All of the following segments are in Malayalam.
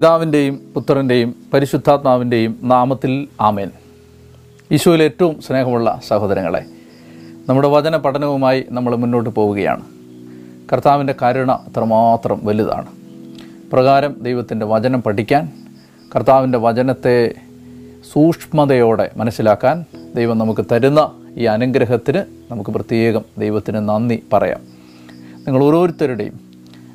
പിതാവിന്റെയും പുത്രന്റെയും പരിശുദ്ധാത്മാവിന്റെയും നാമത്തിൽ ആമേൻ. ഈശോയിൽ ഏറ്റവും സ്നേഹമുള്ള സഹോദരങ്ങളെ നമ്മുടെ വചന പഠനവുമായി നമ്മൾ മുന്നോട്ട് പോവുകയാണ്. കർത്താവിന്റെ കരുണ അത്രമാത്രം വലുതാണ്. പ്രകാരം ദൈവത്തിന്റെ വചനം പഠിക്കാൻ കർത്താവിന്റെ വചനത്തെ സൂക്ഷ്മതയോടെ മനസ്സിലാക്കാൻ ദൈവം നമുക്ക് തരുന്ന ഈ അനുഗ്രഹത്തിന് നമുക്ക് പ്രത്യേകം ദൈവത്തിന് നന്ദി പറയാം. നിങ്ങൾ ഓരോരുത്തരുടെയും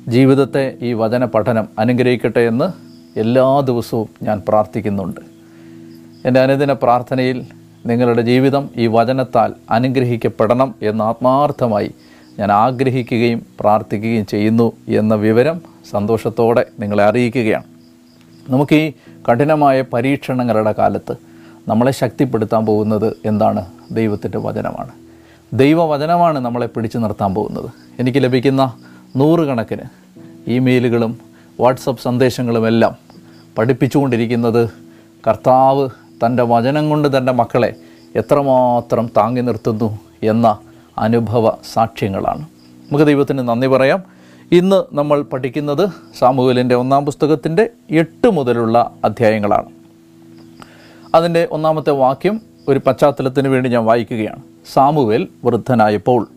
ജീവിതത്തെ ഈ വചന പഠനം അനുഗ്രഹിക്കട്ടെ എന്ന് എല്ലാ ദിവസവും ഞാൻ പ്രാർത്ഥിക്കുന്നുണ്ട്. എന്റെ അനുദിന പ്രാർത്ഥനയിൽ നിങ്ങളുടെ ജീവിതം ഈ വചനത്താൽ അനുഗ്രഹിക്കപ്പെടണം എന്ന് ആത്മാർത്ഥമായി ഞാൻ ആഗ്രഹിക്കുകയും പ്രാർത്ഥിക്കുകയും ചെയ്യുന്നു എന്ന വിവരം സന്തോഷത്തോടെ നിങ്ങളെ അറിയിക്കുകയാണ്. നമുക്ക് ഈ കഠിനമായ പരീക്ഷണങ്ങളുടെ കാലത്ത് നമ്മളെ ശക്തിപ്പെടുത്താൻ പോകുന്നത് എന്താണ്? ദൈവത്തിന്റെ വചനമാണ്. ദൈവവചനമാണ് നമ്മളെ പിടിച്ചു നിർത്താൻ പോകുന്നത്. എനിക്ക് ലഭിക്കുന്ന നൂറുകണക്കിന് ഇമെയിലുകളും വാട്സപ്പ് സന്ദേശങ്ങളുമെല്ലാം പഠിപ്പിച്ചുകൊണ്ടിരിക്കുന്നത് കർത്താവ് തന്റെ വചനം കൊണ്ട് തന്റെ മക്കളെ എത്രമാത്രം താങ്ങി നിർത്തുന്നു എന്ന അനുഭവ സാക്ഷ്യങ്ങളാണ്. നമുക്ക് ദൈവത്തിന് നന്ദി പറയാം. ഇന്ന് നമ്മൾ പഠിക്കുന്നത് സാമൂഹലിന്റെ ഒന്നാം പുസ്തകത്തിന്റെ എട്ട് മുതലുള്ള അധ്യായങ്ങളാണ്. അതിന്റെ ഒന്നാമത്തെ വാക്യം ഒരു പശ്ചാത്തലത്തിന് വേണ്ടി ഞാൻ വായിക്കുകയാണ്. സാമുവേൽ വൃദ്ധനായപ്പോൾ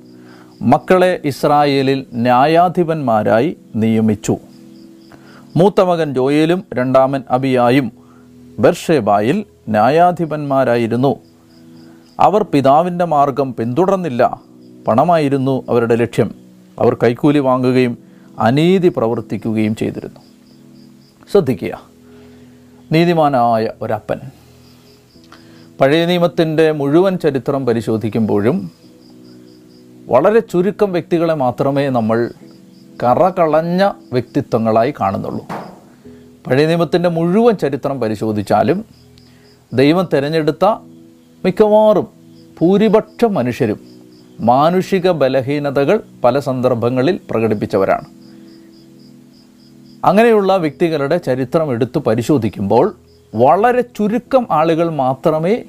മക്കളെ ഇസ്രായേലിൽ ന്യായാധിപന്മാരായി നിയമിച്ചു. മൂത്ത മകൻ ജോയേലും രണ്ടാമൻ അബിയായും ബർഷേബായിൽ ന്യായാധിപന്മാരായിരുന്നു. അവർ പിതാവിന്റെ മാർഗം പിന്തുടർന്നില്ല. പണമായിരുന്നു അവരുടെ ലക്ഷ്യം. അവർ കൈക്കൂലി വാങ്ങുകയും അനീതി പ്രവർത്തിക്കുകയും ചെയ്തിരുന്നു. ശ്രദ്ധിക്കുക. നീതിമാനായ ഒരപ്പൻ. പഴയ നിയമത്തിന്റെ മുഴുവൻ ചരിത്രം പരിശോധിക്കുമ്പോഴും വളരെ ചുരുക്കം വ്യക്തികളെ മാത്രമേ നമ്മൾ കറകളഞ്ഞ വ്യക്തിത്വങ്ങളായി കാണുന്നുള്ളൂ. പഴയ നിയമത്തിന്റെ മുഴുവൻ ചരിത്രം പരിശോധിച്ചാലും ദൈവം തിരഞ്ഞെടുത്ത മിക്കവാറും ഭൂരിപക്ഷം മനുഷ്യരും മാനുഷിക ബലഹീനതകൾ പല സന്ദർഭങ്ങളിൽ പ്രകടിപ്പിച്ചവരാണ്. അങ്ങനെയുള്ള വ്യക്തികളുടെ ചരിത്രം എടുത്തു പരിശോധിക്കുമ്പോൾ വളരെ ചുരുക്കം ആളുകൾ മാത്രമേ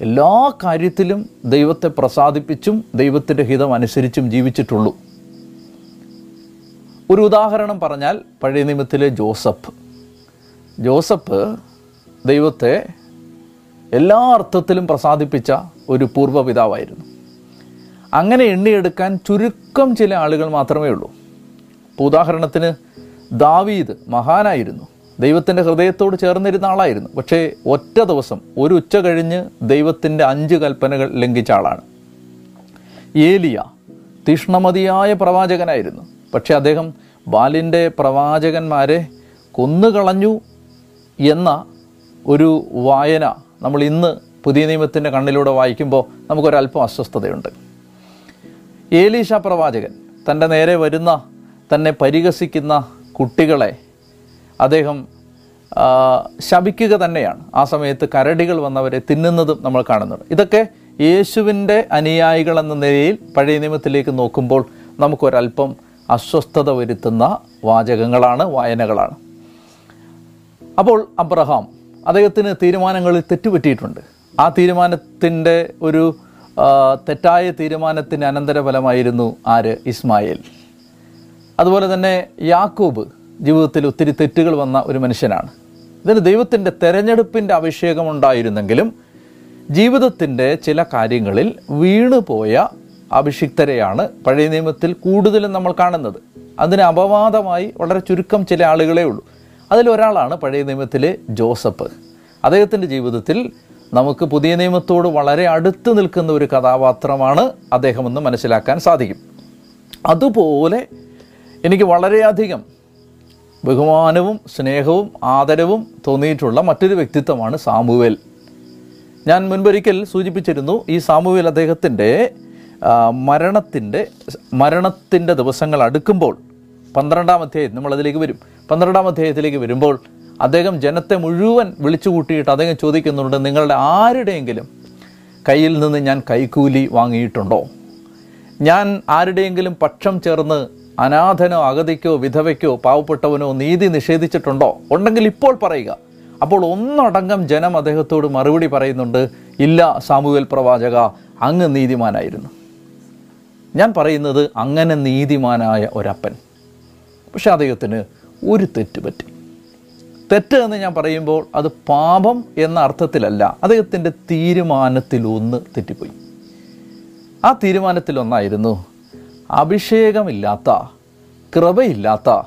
എല്ലാ കാര്യത്തിലും ദൈവത്തെ പ്രസാദിപ്പിച്ചും ദൈവത്തിന്റെ ഹിതം അനുസരിച്ചും ജീവിച്ചിട്ടുള്ളൂ. ഒരു ഉദാഹരണം പറഞ്ഞാൽ പഴയ നിയമത്തിലെ ജോസഫ്. ജോസഫ് ദൈവത്തെ എല്ലാ അർത്ഥത്തിലും പ്രസാദിപ്പിച്ച ഒരു പൂർവപിതാവായിരുന്നു അങ്ങനെ എണ്ണിയെടുക്കാൻ ചുരുക്കം ചില ആളുകൾ മാത്രമേ ഉള്ളൂ. ഇപ്പോൾ ഉദാഹരണത്തിന് ദാവീദ് മഹാനായിരുന്നു. ദൈവത്തിന്റെ ഹൃദയത്തോട് ചേർന്നിരുന്ന ആളായിരുന്നു. പക്ഷേ ഒറ്റ ദിവസം ഒരു ഉച്ച കഴിഞ്ഞ് ദൈവത്തിന്റെ അഞ്ച് കൽപ്പനകൾ ലംഘിച്ച ആളാണ്. ഏലിയ തീഷ്ണമതിയായ പ്രവാചകനായിരുന്നു. പക്ഷേ അദ്ദേഹം ബാലിന്റെ പ്രവാചകന്മാരെ കൊന്നുകളഞ്ഞു എന്ന ഒരു വായന നമ്മൾ ഇന്ന് പുതിയ നിയമത്തിന്റെ കണ്ണിലൂടെ വായിക്കുമ്പോൾ നമുക്കൊരല്പം അസ്വസ്ഥതയുണ്ട്. ഏലീഷ പ്രവാചകൻ തന്റെ നേരെ വരുന്ന തന്നെ പരിഹസിക്കുന്ന കുട്ടികളെ അദ്ദേഹം ശപിക്കുക തന്നെയാണ്. ആ സമയത്ത് കരടികൾ വന്നവരെ തിന്നുന്നതും നമ്മൾ കാണുന്നുണ്ട്. ഇതൊക്കെ യേശുവിന്റെ അനുയായികൾ എന്ന നിലയിൽ പഴയ നിയമത്തിലേക്ക് നോക്കുമ്പോൾ നമുക്കൊരല്പം അസ്വസ്ഥത വരുത്തുന്ന വാചകങ്ങളാണ് വായനകളാണ്. അപ്പോൾ അബ്രഹാം അദ്ദേഹത്തിന് തീരുമാനങ്ങളിൽ തെറ്റുപറ്റിയിട്ടുണ്ട്. ആ തീരുമാനത്തിന്റെ ഒരു തെറ്റായ തീരുമാനത്തിന് അനന്തരഫലമായിരുന്നു ആര്? ഇസ്മായിൽ. അതുപോലെ തന്നെ യാക്കൂബ് ജീവിതത്തിൽ ഒത്തിരി തെറ്റുകൾ വന്ന ഒരു മനുഷ്യനാണ്. ഇതിന് ദൈവത്തിന്റെ തെരഞ്ഞെടുപ്പിന്റെ അഭിഷേകമുണ്ടായിരുന്നെങ്കിലും ജീവിതത്തിന്റെ ചില കാര്യങ്ങളിൽ വീണുപോയ അഭിഷിക്തരെയാണ് പഴയ നിയമത്തിൽ കൂടുതലും നമ്മൾ കാണുന്നത്. അതിന് അപവാദമായി വളരെ ചുരുക്കം ചില ആളുകളേ ഉള്ളൂ. അതിലൊരാളാണ് പഴയ നിയമത്തിലെ ജോസഫ്. അദ്ദേഹത്തിന്റെ ജീവിതത്തിൽ നമുക്ക് പുതിയ നിയമത്തോട് വളരെ അടുത്ത് നിൽക്കുന്ന ഒരു കഥാപാത്രമാണ് അദ്ദേഹമെന്ന് മനസ്സിലാക്കാൻ സാധിക്കും. അതുപോലെ എനിക്ക് വളരെയധികം ബഹുമാനവും സ്നേഹവും ആദരവും തോന്നിയിട്ടുള്ള മറ്റൊരു വ്യക്തിത്വമാണ് സാമുവേൽ. ഞാൻ മുൻപൊരിക്കൽ സൂചിപ്പിച്ചിരുന്നു ഈ സാമുവേൽ അദ്ദേഹത്തിന്റെ മരണത്തിന്റെ മരണത്തിന്റെ ദിവസങ്ങൾ അടുക്കുമ്പോൾ പന്ത്രണ്ടാം അധ്യായം നമ്മളതിലേക്ക് വരും. പന്ത്രണ്ടാം അധ്യായത്തിലേക്ക് വരുമ്പോൾ അദ്ദേഹം ജനത്തെ മുഴുവൻ വിളിച്ചു കൂട്ടിയിട്ട് അദ്ദേഹം ചോദിക്കുന്നുണ്ട് നിങ്ങളുടെ ആരുടെയെങ്കിലും കയ്യിൽ നിന്ന് ഞാൻ കൈക്കൂലി വാങ്ങിയിട്ടുണ്ടോ? ഞാൻ ആരുടെയെങ്കിലും പക്ഷം ചേർന്ന് അനാഥനോ അഗതിക്കോ വിധവയ്ക്കോ പാവപ്പെട്ടവനോ നീതി നിഷേധിച്ചിട്ടുണ്ടോ? ഉണ്ടെങ്കിൽ ഇപ്പോൾ പറയുക. അപ്പോൾ ഒന്നടങ്കം ജനം അദ്ദേഹത്തോട് മറുപടി പറയുന്നുണ്ട് ഇല്ല സാമുവേൽ പ്രവാചക അങ്ങ് നീതിമാനായിരുന്നു. ഞാൻ പറയുന്നത് അങ്ങനെ നീതിമാനായ ഒരപ്പൻ. പക്ഷെ അദ്ദേഹത്തിന് ഒരു തെറ്റ് പറ്റി. തെറ്റ് എന്ന് ഞാൻ പറയുമ്പോൾ അത് പാപം എന്ന അർത്ഥത്തിലല്ല. അദ്ദേഹത്തിന്റെ തീരുമാനത്തിലൊന്ന് തെറ്റിപ്പോയി. ആ തീരുമാനത്തിലൊന്നായിരുന്നു അഭിഷേകമില്ലാത്ത കൃപയില്ലാത്ത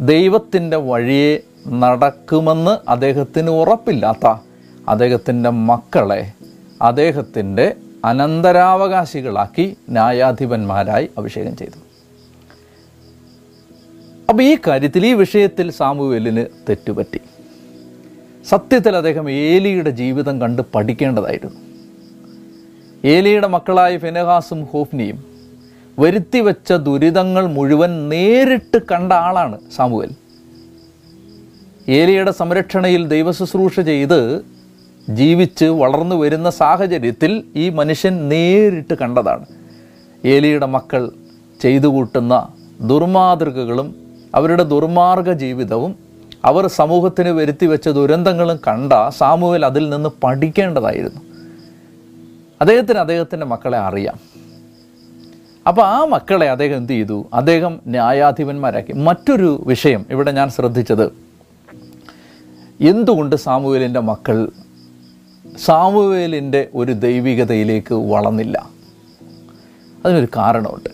ദൈവത്തിന്റെ വഴിയെ നടക്കുമെന്ന് അദ്ദേഹത്തിന് ഉറപ്പില്ലാത്ത അദ്ദേഹത്തിന്റെ മക്കളെ അദ്ദേഹത്തിന്റെ അനന്തരാവകാശികളാക്കി ന്യായാധിപന്മാരായി അഭിഷേകം ചെയ്തു. അപ്പോൾ ഈ കാര്യത്തിൽ ഈ വിഷയത്തിൽ സാമുവേലിന് തെറ്റുപറ്റി. സത്യത്തിൽ അദ്ദേഹം ഏലിയുടെ ജീവിതം കണ്ട് പഠിക്കേണ്ടതായിരുന്നു. ഏലിയുടെ മക്കളായ ഫെനഹാസും ഹോഫ്നിയും വരുത്തിവെച്ച ദുരിതങ്ങൾ മുഴുവൻ നേരിട്ട് കണ്ട ആളാണ് സാമുവേൽ. ഏലിയുടെ സംരക്ഷണയിൽ ദൈവശുശ്രൂഷ ചെയ്ത് ജീവിച്ച് വളർന്നു വരുന്ന സാഹചര്യത്തിൽ ഈ മനുഷ്യൻ നേരിട്ട് കണ്ടതാണ്. ഏലിയുടെ മക്കൾ ചെയ്തു കൂട്ടുന്ന ദുർമാതൃകകളും അവരുടെ ദുർമാർഗ ജീവിതവും അവർ സമൂഹത്തിന് വരുത്തി വെച്ച ദുരന്തങ്ങളും കണ്ട സാമുവൽ അതിൽ നിന്ന് പഠിക്കേണ്ടതായിരുന്നു. അദ്ദേഹത്തിന് അദ്ദേഹത്തിന്റെ മക്കളെ അറിയാം. അപ്പോൾ ആ മക്കളെ അദ്ദേഹം എന്ത് ചെയ്തു? അദ്ദേഹം ന്യായാധിപന്മാരാക്കി. മറ്റൊരു വിഷയം ഇവിടെ ഞാൻ ശ്രദ്ധിച്ചത്. എന്തുകൊണ്ട് സാമുവേലിന്റെ മക്കൾ സാമുവേലിന്റെ ഒരു ദൈവികതയിലേക്ക് വളർന്നില്ല. അതിനൊരു കാരണമുണ്ട്.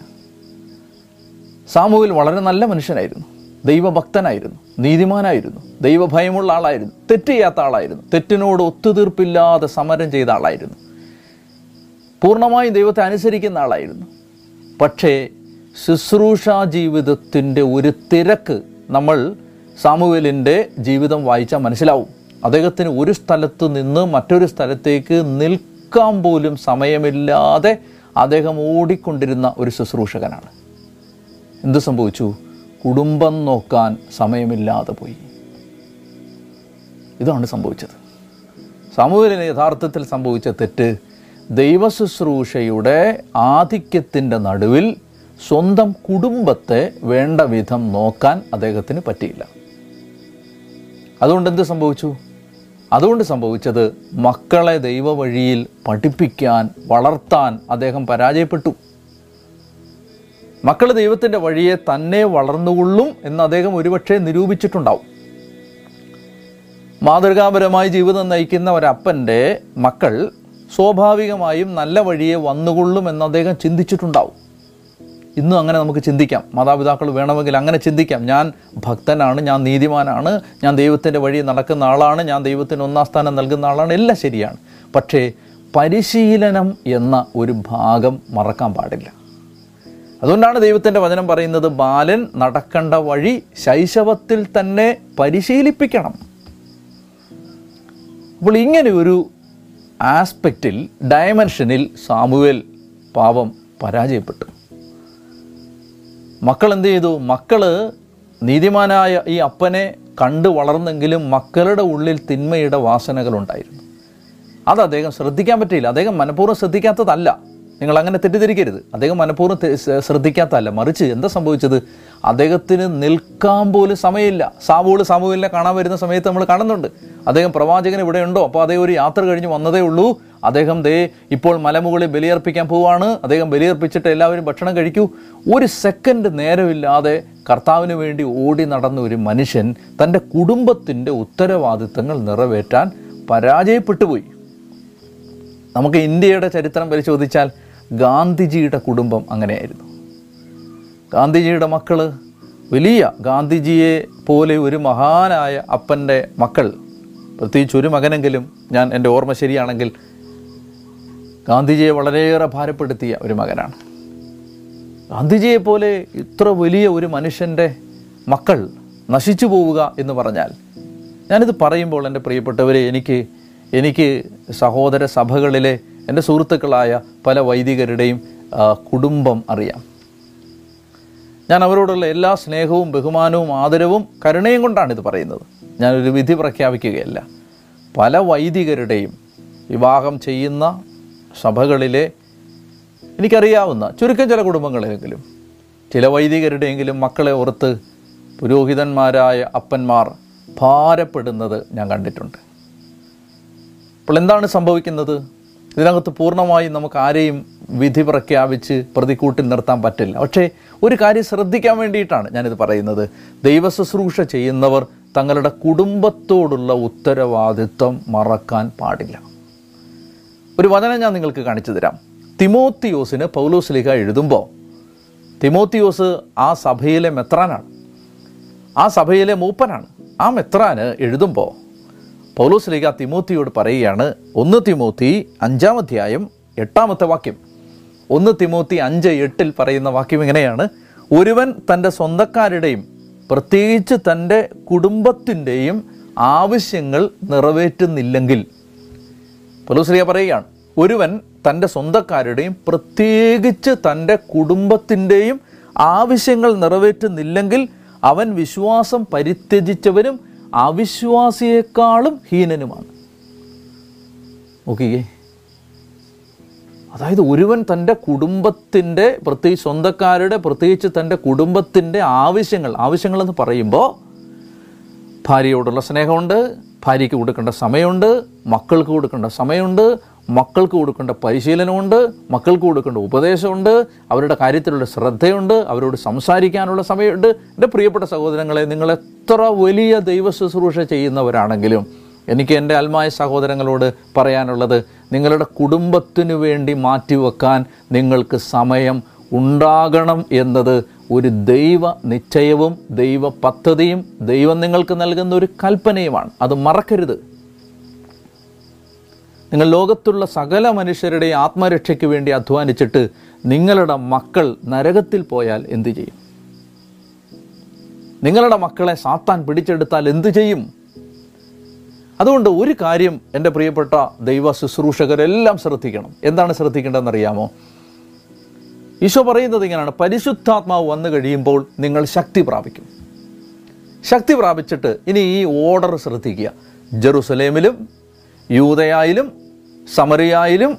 സാമുവേൽ വളരെ നല്ല മനുഷ്യനായിരുന്നു. ദൈവഭക്തനായിരുന്നു. നീതിമാനായിരുന്നു. ദൈവഭയമുള്ള ആളായിരുന്നു. തെറ്റ് ചെയ്യാത്ത ആളായിരുന്നു. തെറ്റിനോട് ഒത്തുതീർപ്പില്ലാതെ സമരം ചെയ്ത ആളായിരുന്നു. പൂർണമായും ദൈവത്തെ അനുസരിക്കുന്ന ആളായിരുന്നു. പക്ഷേ ശുശ്രൂഷാ ജീവിതത്തിന്റെ ഒരു തിരക്ക് നമ്മൾ സാമുവേലിന്റെ ജീവിതം വായിച്ചാൽ മനസ്സിലാവും. അദ്ദേഹത്തിന് ഒരു സ്ഥലത്ത് നിന്ന് മറ്റൊരു സ്ഥലത്തേക്ക് നിൽക്കാൻ പോലും സമയമില്ലാതെ അദ്ദേഹം ഓടിക്കൊണ്ടിരുന്ന ഒരു ശുശ്രൂഷകനാണ്. എന്ത് സംഭവിച്ചു? കുടുംബം നോക്കാൻ സമയമില്ലാതെ പോയി. ഇതാണ് സംഭവിച്ചത്. സമൂഹത്തിന് യഥാർത്ഥത്തിൽ സംഭവിച്ച തെറ്റ് ദൈവശുശ്രൂഷയുടെ ആധിക്യത്തിന്റെ നടുവിൽ സ്വന്തം കുടുംബത്തെ വേണ്ട വിധം നോക്കാൻ അദ്ദേഹത്തിന് പറ്റിയില്ല. അതുകൊണ്ട് എന്ത് സംഭവിച്ചു? അതുകൊണ്ട് സംഭവിച്ചത് മക്കളെ ദൈവ വഴിയിൽ പഠിപ്പിക്കാൻ വളർത്താൻ അദ്ദേഹം പരാജയപ്പെട്ടു. മക്കൾ ദൈവത്തിന്റെ വഴിയെ തന്നെ വളർന്നുകൊള്ളും എന്ന് അദ്ദേഹം ഒരുപക്ഷെ നിരൂപിച്ചിട്ടുണ്ടാവും. മാതൃകാപരമായി ജീവിതം നയിക്കുന്ന ഒരപ്പന്റെ മക്കൾ സ്വാഭാവികമായും നല്ല വഴിയെ വന്നുകൊള്ളും എന്ന് അദ്ദേഹം ചിന്തിച്ചിട്ടുണ്ടാവും. ഇന്നും അങ്ങനെ നമുക്ക് ചിന്തിക്കാം. മാതാപിതാക്കൾ വേണമെങ്കിൽ അങ്ങനെ ചിന്തിക്കാം. ഞാൻ ഭക്തനാണ് ഞാൻ നീതിമാനാണ് ഞാൻ ദൈവത്തിന്റെ വഴി നടക്കുന്ന ആളാണ് ഞാൻ ദൈവത്തിന് ഒന്നാം സ്ഥാനം നൽകുന്ന ആളാണ് എല്ലാം ശരിയാണ്. പക്ഷേ പരിശീലനം എന്ന ഒരു ഭാഗം മറക്കാൻ പാടില്ല. അതുകൊണ്ടാണ് ദൈവത്തിന്റെ വചനം പറയുന്നത് ബാലൻ നടക്കേണ്ട വഴി ശൈശവത്തിൽ തന്നെ പരിശീലിപ്പിക്കണം. അപ്പോൾ ഇങ്ങനെ ഒരു ആസ്പെക്റ്റിൽ ഡയമെൻഷനിൽ സാമുവേൽ പാവം പരാജയപ്പെട്ടു. മക്കൾ എന്ത് ചെയ്തു മക്കൾ നീതിമാനായ ഈ അപ്പനെ കണ്ടു വളർന്നെങ്കിലും മക്കളുടെ ഉള്ളിൽ തിന്മയുടെ വാസനകളുണ്ടായിരുന്നു. അത് അദ്ദേഹം ശ്രദ്ധിക്കാൻ പറ്റിയില്ല. അദ്ദേഹം മനഃപൂർവം ശ്രദ്ധിക്കാത്തതല്ല. നിങ്ങൾ അങ്ങനെ തെറ്റിദ്ധരിക്കരുത്. അദ്ദേഹം മനഃപൂർവം ശ്രദ്ധിക്കാത്തതല്ല. മറിച്ച് എന്താ സംഭവിച്ചത്? അദ്ദേഹത്തിന് നിൽക്കാൻ പോലും സമയമില്ല. സാവൂൾ സാമൂഹിലിനെ കാണാൻ വരുന്ന സമയത്ത് നമ്മൾ കാണുന്നുണ്ട്. അദ്ദേഹം പ്രവാചകൻ ഇവിടെ ഉണ്ടോ? അപ്പോൾ അദ്ദേഹം ഒരു യാത്ര കഴിഞ്ഞ് വന്നതേ ഉള്ളൂ. അദ്ദേഹം ദേ ഇപ്പോൾ മലമുകളിൽ ബലിയർപ്പിക്കാൻ പോവാണ്. അദ്ദേഹം ബലിയർപ്പിച്ചിട്ട് എല്ലാവരും ഭക്ഷണം കഴിക്കൂ. ഒരു സെക്കൻഡ് നേരമില്ലാതെ കർത്താവിന് വേണ്ടി ഓടി നടന്ന ഒരു മനുഷ്യൻ തന്റെ കുടുംബത്തിന്റെ ഉത്തരവാദിത്തങ്ങൾ നിറവേറ്റാൻ പരാജയപ്പെട്ടുപോയി. നമുക്ക് ഇന്ത്യയുടെ ചരിത്രം പരിശോധിച്ചാൽ ഗാന്ധിജിയുടെ കുടുംബം അങ്ങനെയായിരുന്നു. ഗാന്ധിജിയുടെ മക്കൾ വലിയ ഗാന്ധിജിയെ പോലെ ഒരു മഹാനായ അപ്പന്റെ മക്കൾ. പ്രത്യേകിച്ച് ഒരു മകനെങ്കിലും ഞാൻ എന്റെ ഓർമ്മ ശരിയാണെങ്കിൽ ഗാന്ധിജിയെ വളരെയേറെ ഭാരപ്പെടുത്തിയ ഒരു മകനാണ്. ഗാന്ധിജിയെ പോലെ ഇത്ര വലിയ ഒരു മനുഷ്യന്റെ മക്കൾ നശിച്ചു പോവുക എന്ന് പറഞ്ഞാൽ ഞാനിത് പറയുമ്പോൾ എന്റെ പ്രിയപ്പെട്ടവരെ എനിക്ക് എനിക്ക് സഹോദര സഭകളിലെ എന്റെ സുഹൃത്തുക്കളായ പല വൈദികരുടെയും കുടുംബം അറിയാം. ഞാൻ അവരോടുള്ള എല്ലാ സ്നേഹവും ബഹുമാനവും ആദരവും കരുണയും കൊണ്ടാണ് ഇത് പറയുന്നത്. ഞാനൊരു വിധി പ്രഖ്യാപിക്കുകയല്ല. പല വൈദികരുടെയും വിവാഹം ചെയ്യുന്ന സഭകളിലെ എനിക്കറിയാവുന്ന ചുരുക്കം ചില കുടുംബങ്ങളിലെങ്കിലും ചില വൈദികരുടെയെങ്കിലും മക്കളെ ഓർത്ത് പുരോഹിതന്മാരായ അപ്പന്മാർ ഭാരപ്പെടുന്നത് ഞാൻ കണ്ടിട്ടുണ്ട്. അപ്പോൾ എന്താണ് സംഭവിക്കുന്നത്? ഇതിനകത്ത് പൂർണമായും നമുക്ക് ആരെയും വിധി പ്രഖ്യാപിച്ച് പ്രതിക്കൂട്ടിൽ നിർത്താൻ പറ്റില്ല. പക്ഷേ ഒരു കാര്യം ശ്രദ്ധിക്കാൻ വേണ്ടിയിട്ടാണ് ഞാനിത് പറയുന്നത്. ദൈവ ശുശ്രൂഷ ചെയ്യുന്നവർ തങ്ങളുടെ കുടുംബത്തോടുള്ള ഉത്തരവാദിത്വം മറക്കാൻ പാടില്ല. ഒരു വചനം ഞാൻ നിങ്ങൾക്ക് കാണിച്ചു തരാം. തിമോത്തിയോസിന് പൗലോസ്ലിഹ എഴുതുമ്പോൾ തിമോത്തിയോസ് ആ സഭയിലെ മെത്രാനാണ്. ആ സഭയിലെ മൂപ്പനാണ്. ആ മെത്രാന് എഴുതുമ്പോൾ പൗലോസ്ലിഹ തിമൂത്തിയോട് പറയുകയാണ് ഒന്ന് തിമൂത്തി അഞ്ചാം അധ്യായം എട്ടാമത്തെ വാക്യം. ഒന്ന് തിമൂത്തി അഞ്ച് എട്ടിൽ പറയുന്ന വാക്യം ഇങ്ങനെയാണ് ഒരുവൻ തന്റെ സ്വന്തക്കാരുടെയും പ്രത്യേകിച്ച് തന്റെ കുടുംബത്തിന്റെയും ആവശ്യങ്ങൾ നിറവേറ്റുന്നില്ലെങ്കിൽ. പൗലോസ്ലിഹ പറയുകയാണ് ഒരുവൻ തന്റെ സ്വന്തക്കാരുടെയും പ്രത്യേകിച്ച് തന്റെ കുടുംബത്തിന്റെയും ആവശ്യങ്ങൾ നിറവേറ്റുന്നില്ലെങ്കിൽ അവൻ വിശ്വാസം പരിത്യജിച്ചവനും അവിശ്വാസിയേക്കാളും ഹീനനുമാണ്. ഓക്കെ അതായത് ഒരുവൻ തന്റെ കുടുംബത്തിന്റെ പ്രത്യേകിച്ച് സ്വന്തക്കാരുടെ പ്രത്യേകിച്ച് തന്റെ കുടുംബത്തിന്റെ ആവശ്യങ്ങൾ ആവശ്യങ്ങളെന്ന് പറയുമ്പോൾ ഭാര്യയോടുള്ള സ്നേഹമുണ്ട് ഭാര്യയ്ക്ക് കൊടുക്കേണ്ട സമയമുണ്ട് മക്കൾക്ക് കൊടുക്കേണ്ട സമയമുണ്ട് മക്കൾക്ക് കൊടുക്കേണ്ട പരിശീലനമുണ്ട് മക്കൾക്ക് കൊടുക്കേണ്ട ഉപദേശമുണ്ട് അവരുടെ കാര്യത്തിലുള്ള ശ്രദ്ധയുണ്ട് അവരോട് സംസാരിക്കാനുള്ള സമയമുണ്ട്. എന്റെ പ്രിയപ്പെട്ട സഹോദരങ്ങളെ നിങ്ങൾ എത്ര വലിയ ദൈവ ശുശ്രൂഷ ചെയ്യുന്നവരാണെങ്കിലും എനിക്ക് എന്റെ അൽമായ സഹോദരങ്ങളോട് പറയാനുള്ളത് നിങ്ങളുടെ കുടുംബത്തിനു വേണ്ടി മാറ്റിവെക്കാൻ നിങ്ങൾക്ക് സമയം ഉണ്ടാകണം എന്നത് ഒരു ദൈവ നിശ്ചയവും ദൈവ പദ്ധതിയും ദൈവം നിങ്ങൾക്ക് നൽകുന്ന ഒരു കൽപ്പനയുമാണ്. അത് മറക്കരുത്. നിങ്ങൾ ലോകത്തുള്ള സകല മനുഷ്യരുടെ ആത്മരക്ഷയ്ക്ക് വേണ്ടി അധ്വാനിച്ചിട്ട് നിങ്ങളുടെ മക്കൾ നരകത്തിൽ പോയാൽ എന്തു ചെയ്യും? നിങ്ങളുടെ മക്കളെ സാത്താൻ പിടിച്ചെടുത്താൽ എന്തു ചെയ്യും? അതുകൊണ്ട് ഒരു കാര്യം എന്റെ പ്രിയപ്പെട്ട ദൈവ ശുശ്രൂഷകരെല്ലാം ശ്രദ്ധിക്കണം. എന്താണ് ശ്രദ്ധിക്കേണ്ടതെന്നറിയാമോ? ഈശോ പറയുന്നത് ഇങ്ങനെയാണ്. പരിശുദ്ധാത്മാവ് വന്നു കഴിയുമ്പോൾ നിങ്ങൾ ശക്തി പ്രാപിക്കും. ശക്തി പ്രാപിച്ചിട്ട് ഇനി ഈ ഓർഡർ ശ്രദ്ധിക്കുക. ജെറുസലേമിലും യൂതയായാലും സമറിയായാലും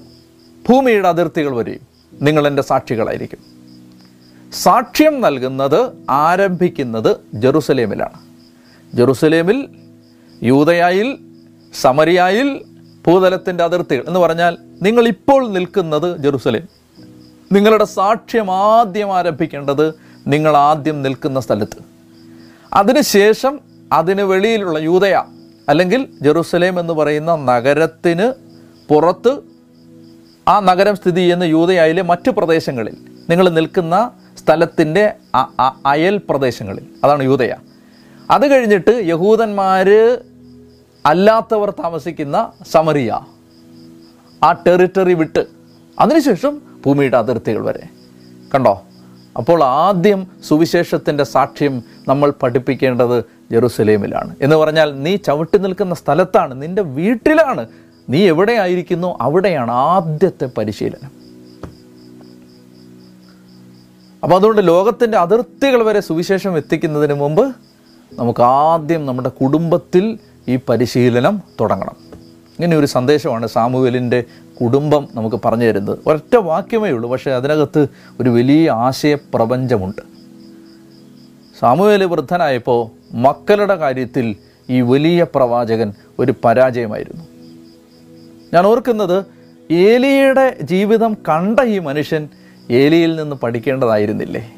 ഭൂമിയുടെ അതിർത്തികൾ വരെയും നിങ്ങൾ എന്റെ സാക്ഷികളായിരിക്കും. സാക്ഷ്യം നൽകുന്നത് ആരംഭിക്കുന്നത് ജെറുസലേമിലാണ്. ജെറുസലേമിൽ യൂതയായിൽ സമരിയായിൽ ഭൂതലത്തിന്റെ അതിർത്തികൾ എന്ന് പറഞ്ഞാൽ നിങ്ങൾ ഇപ്പോൾ നിൽക്കുന്നത് ജെറുസലേം. നിങ്ങളുടെ സാക്ഷ്യം ആദ്യം ആരംഭിക്കേണ്ടത് നിങ്ങൾ ആദ്യം നിൽക്കുന്ന സ്ഥലത്ത്. അതിനുശേഷം അതിന് വെളിയിലുള്ള യൂതയ അല്ലെങ്കിൽ ജെറുസലേം എന്ന് പറയുന്ന നഗരത്തിന് പുറത്ത് ആ നഗരം സ്ഥിതി ചെയ്യുന്ന യൂതയായിലെ മറ്റു പ്രദേശങ്ങളിൽ നിങ്ങൾ നിൽക്കുന്ന സ്ഥലത്തിന്റെ അയൽ പ്രദേശങ്ങളിൽ അതാണ് യൂതയ. അത് കഴിഞ്ഞിട്ട് യഹൂദന്മാർ അല്ലാത്തവർ താമസിക്കുന്ന സമറിയ ആ ടെറിട്ടറി വിട്ട് അതിനുശേഷം ഭൂമിയുടെ അതിർത്തികൾ വരെ. കണ്ടോ? അപ്പോൾ ആദ്യം സുവിശേഷത്തിന്റെ സാക്ഷ്യം നമ്മൾ പഠിപ്പിക്കേണ്ടത് ജെറുസലേമിലാണ്. എന്ന് പറഞ്ഞാൽ നീ ചവിട്ടി നിൽക്കുന്ന സ്ഥലത്താണ് നിന്റെ വീട്ടിലാണ്. നീ എവിടെ ആയിരിക്കുന്നു അവിടെയാണ് ആദ്യത്തെ പരിശീലനം. അപ്പോൾ അതുകൊണ്ട് ലോകത്തിന്റെ അതിർത്തികൾ വരെ സുവിശേഷം എത്തിക്കുന്നതിന് മുമ്പ് നമുക്ക് ആദ്യം നമ്മുടെ കുടുംബത്തിൽ ഈ പരിശീലനം തുടങ്ങണം. ഇങ്ങനെ ഒരു സന്ദേശമാണ് സാമുവേലിന്റെ കുടുംബം നമുക്ക് പറഞ്ഞു തരുന്നത്. ഒരൊറ്റ വാക്യമേ ഉള്ളൂ പക്ഷേ അതിനകത്ത് ഒരു വലിയ ആശയപ്രപഞ്ചമുണ്ട്. സാമുവേൽ വൃദ്ധനായപ്പോൾ മക്കളുടെ കാര്യത്തിൽ ഈ വലിയ പ്രവാചകൻ ഒരു പരാജയമായിരുന്നു. ഞാൻ ഓർക്കുന്നത് ഏലിയുടെ ജീവിതം കണ്ട ഈ മനുഷ്യൻ ഏലിയിൽ നിന്ന് പഠിക്കേണ്ടതായിരുന്നില്ലേ?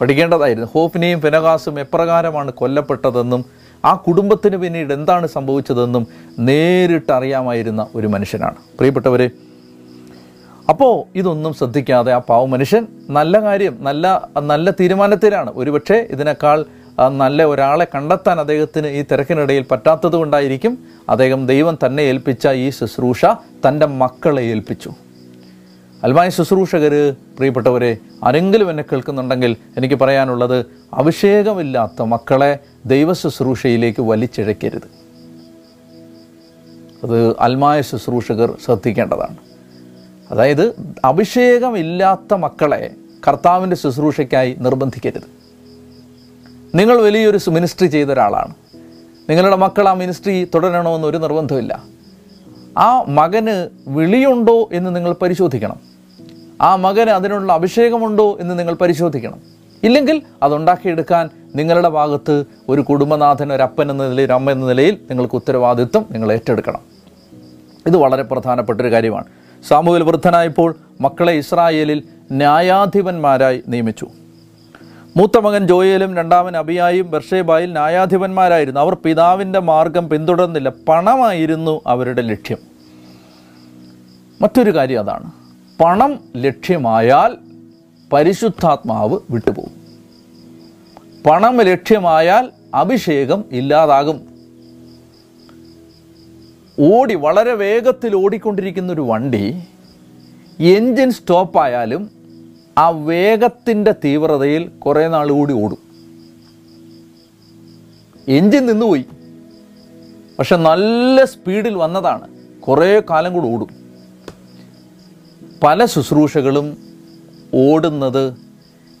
പഠിക്കേണ്ടതായിരുന്നു. ഹോഫിനെയും ഫെനകാസും എപ്രകാരമാണ് കൊല്ലപ്പെട്ടതെന്നും ആ കുടുംബത്തിന് പിന്നീട് എന്താണ് സംഭവിച്ചതെന്നും നേരിട്ട് അറിയാമായിരുന്ന ഒരു മനുഷ്യനാണ്. പ്രിയപ്പെട്ടവരെ അപ്പോൾ ഇതൊന്നും ശ്രദ്ധിക്കാതെ ആ പാവ മനുഷ്യൻ നല്ല കാര്യം നല്ല നല്ല തീരുമാനത്തിലാണ്. ഒരുപക്ഷെ ഇതിനേക്കാൾ നല്ല ഒരാളെ കണ്ടെത്താൻ അദ്ദേഹത്തിന് ഈ തിരക്കിനിടയിൽ പറ്റാത്തത് കൊണ്ടായിരിക്കും അദ്ദേഹം ദൈവം തന്നെ ഏൽപ്പിച്ച ഈ ശുശ്രൂഷ തന്റെ മക്കളെ ഏൽപ്പിച്ചു. അൽമായ ശുശ്രൂഷകർ പ്രിയപ്പെട്ടവരെ ആരെങ്കിലും എന്നെ കേൾക്കുന്നുണ്ടെങ്കിൽ എനിക്ക് പറയാനുള്ളത് അഭിഷേകമില്ലാത്ത മക്കളെ ദൈവ ശുശ്രൂഷയിലേക്ക് വലിച്ചിഴക്കരുത്. അത് അൽമായ ശുശ്രൂഷകർ ശ്രദ്ധിക്കേണ്ടതാണ്. അതായത് അഭിഷേകമില്ലാത്ത മക്കളെ കർത്താവിന്റെ ശുശ്രൂഷയ്ക്കായി നിർബന്ധിക്കരുത്. നിങ്ങൾ വലിയൊരു മിനിസ്ട്രി ചെയ്ത ഒരാളാണ്. നിങ്ങളുടെ മക്കൾ ആ മിനിസ്ട്രി തുടരണമെന്ന് ഒരു നിർബന്ധമില്ല ആ മകന് വിളിയുണ്ടോ എന്ന് നിങ്ങൾ പരിശോധിക്കണം. ആ മകന് അതിനുള്ള അഭിഷേകമുണ്ടോ എന്ന് നിങ്ങൾ പരിശോധിക്കണം. ഇല്ലെങ്കിൽ അതുണ്ടാക്കിയെടുക്കാൻ നിങ്ങളുടെ ഭാഗത്ത് ഒരു കുടുംബനാഥൻ ഒരപ്പൻ എന്ന നിലയിൽ ഒരു അമ്മ എന്ന നിലയിൽ നിങ്ങൾക്ക് ഉത്തരവാദിത്വം നിങ്ങൾ ഏറ്റെടുക്കണം. ഇത് വളരെ പ്രധാനപ്പെട്ടൊരു കാര്യമാണ്. സാമൂഹ്യ വൃദ്ധനായപ്പോൾ മക്കളെ ഇസ്രായേലിൽ ന്യായാധിപന്മാരായി നിയമിച്ചു. മൂത്ത മകൻ ജോയലും രണ്ടാമൻ അബിയായും ബർഷേബായിൽ ന്യായാധിപന്മാരായിരുന്നു. അവർ പിതാവിന്റെ മാർഗം പിന്തുടർന്നില്ല. പണമായിരുന്നു അവരുടെ ലക്ഷ്യം. മറ്റൊരു കാര്യം അതാണ്. പണം ലക്ഷ്യമായാൽ പരിശുദ്ധാത്മാവ് വിട്ടുപോകും. പണം ലക്ഷ്യമായാൽ അഭിഷേകം ഇല്ലാതാകും. ഓടി വളരെ വേഗത്തിൽ ഓടിക്കൊണ്ടിരിക്കുന്ന ഒരു വണ്ടി എൻജിൻ സ്റ്റോപ്പായാലും ആ വേഗത്തിന്റെ തീവ്രതയിൽ കുറേ നാൾ കൂടി ഓടും. എൻജിൻ നിന്നുപോയി. പക്ഷെ നല്ല സ്പീഡിൽ വന്നതാണ്. കുറേ കാലം കൂടി ഓടും. പല ശുശ്രൂഷകളും ഓടുന്നത്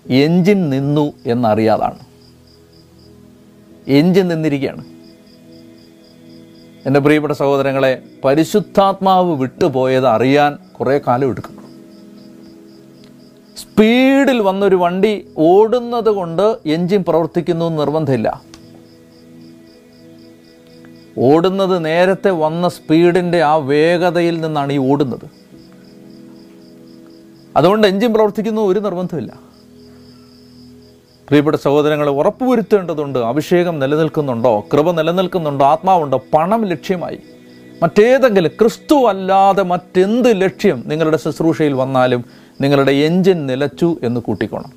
എഞ്ചിൻ നിന്നു എന്നറിയാതാണ്. എഞ്ചിൻ നിന്നിരിക്കുകയാണ്. എന്റെ പ്രിയപ്പെട്ട സഹോദരങ്ങളെ പരിശുദ്ധാത്മാവ് വിട്ടുപോയത് അറിയാൻ കുറേ കാലം എടുക്കും. സ്പീഡിൽ വന്നൊരു വണ്ടി ഓടുന്നത് കൊണ്ട് എൻജിൻ പ്രവർത്തിക്കുന്നു നിർബന്ധമില്ല. ഓടുന്നത് നേരത്തെ വന്ന സ്പീഡിന്റെ ആ വേഗതയിൽ നിന്നാണ് ഈ ഓടുന്നത്. അതുകൊണ്ട് എൻജിൻ പ്രവർത്തിക്കുന്നു ഒരു നിർബന്ധമില്ല. പ്രിയപ്പെട്ട സഹോദരങ്ങളെ ഉറപ്പുവരുത്തേണ്ടതുണ്ട് അഭിഷേകം നിലനിൽക്കുന്നുണ്ടോ കൃപ നിലനിൽക്കുന്നുണ്ടോ ആത്മാവുണ്ടോ പണം ലക്ഷ്യമായി. മറ്റേതെങ്കിലും ക്രിസ്തു അല്ലാതെ മറ്റെന്ത് ലക്ഷ്യം നിങ്ങളുടെ ശുശ്രൂഷയിൽ വന്നാലും നിങ്ങളുടെ എഞ്ചിൻ നിലച്ചു എന്ന് കൂട്ടിക്കോണം.